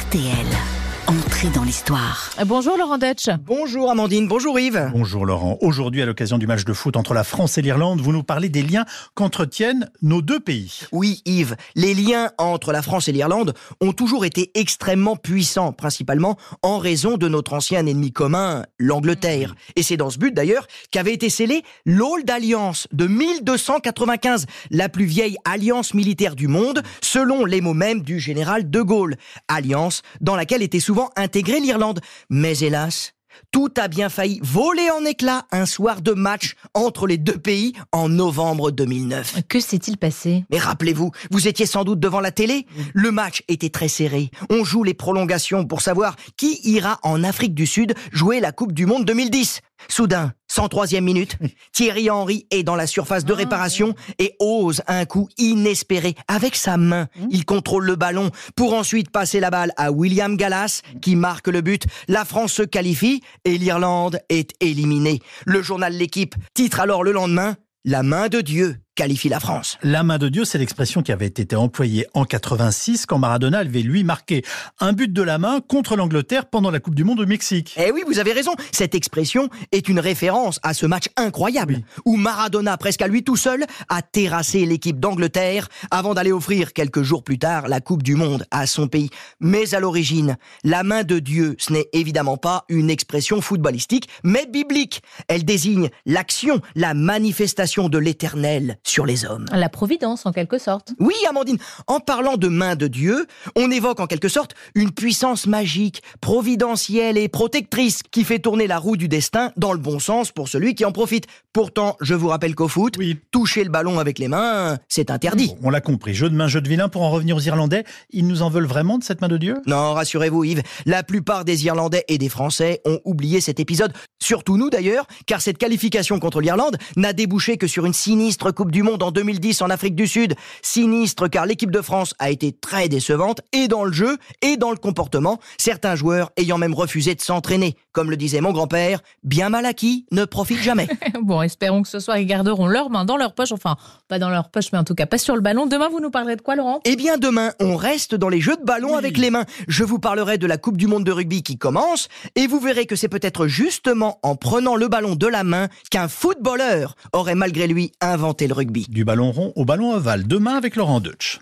RTL. Dans l'histoire. Bonjour Laurent Deutsch. Bonjour Amandine, bonjour Yves. Bonjour Laurent. Aujourd'hui, à l'occasion du match de foot entre la France et l'Irlande, vous nous parlez des liens qu'entretiennent nos deux pays. Oui Yves, les liens entre la France et l'Irlande ont toujours été extrêmement puissants, principalement en raison de notre ancien ennemi commun, l'Angleterre. Et c'est dans ce but d'ailleurs qu'avait été scellée l'Old Alliance de 1295, la plus vieille alliance militaire du monde, selon les mots mêmes du général de Gaulle. Alliance dans laquelle était souvent l'Irlande. Mais hélas, tout a bien failli voler en éclats un soir de match entre les deux pays en novembre 2009. Que s'est-il passé? Mais rappelez-vous, vous étiez sans doute devant la télé Le match était très serré. On joue les prolongations pour savoir qui ira en Afrique du Sud jouer la Coupe du Monde 2010. Soudain, 103e minute, Thierry Henry est dans la surface de réparation et ose un coup inespéré. Avec sa main, il contrôle le ballon pour ensuite passer la balle à William Gallas qui marque le but. La France se qualifie et l'Irlande est éliminée. Le journal L'équipe titre alors le lendemain La main de Dieu qualifie la France. La main de Dieu, c'est l'expression qui avait été employée en 86 quand Maradona avait lui marqué un but de la main contre l'Angleterre pendant la Coupe du Monde au Mexique. Eh oui, vous avez raison. Cette expression est une référence à ce match incroyable où Maradona, presque à lui tout seul, a terrassé l'équipe d'Angleterre avant d'aller offrir quelques jours plus tard la Coupe du Monde à son pays. Mais à l'origine, la main de Dieu, ce n'est évidemment pas une expression footballistique, mais biblique. Elle désigne l'action, la manifestation de l'éternel sur les hommes. La providence, en quelque sorte. Oui, Amandine, en parlant de main de Dieu, on évoque en quelque sorte une puissance magique, providentielle et protectrice qui fait tourner la roue du destin dans le bon sens pour celui qui en profite. Pourtant, je vous rappelle qu'au foot, Oui. toucher le ballon avec les mains, c'est interdit. Bon, on l'a compris, jeu de main, jeu de vilain. Pour en revenir aux Irlandais, ils nous en veulent vraiment de cette main de Dieu? Non, rassurez-vous Yves, la plupart des Irlandais et des Français ont oublié cet épisode, surtout nous d'ailleurs, car cette qualification contre l'Irlande n'a débouché que sur une sinistre Coupe du Monde en 2010 en Afrique du Sud. Sinistre car l'équipe de France a été très décevante, et dans le jeu, et dans le comportement, certains joueurs ayant même refusé de s'entraîner. Comme le disait mon grand-père, bien mal acquis ne profite jamais. Bon, espérons que ce soir ils garderont leurs mains dans leur poche. Enfin, pas dans leur poche, mais en tout cas pas sur le ballon. Demain, vous nous parlerez de quoi, Laurent? Eh bien demain, on reste dans les jeux de ballon Oui. avec les mains. Je vous parlerai de la Coupe du Monde de rugby qui commence et vous verrez que c'est peut-être justement en prenant le ballon de la main qu'un footballeur aurait malgré lui inventé le Du ballon rond au ballon ovale. Demain avec Laurent Deutsch.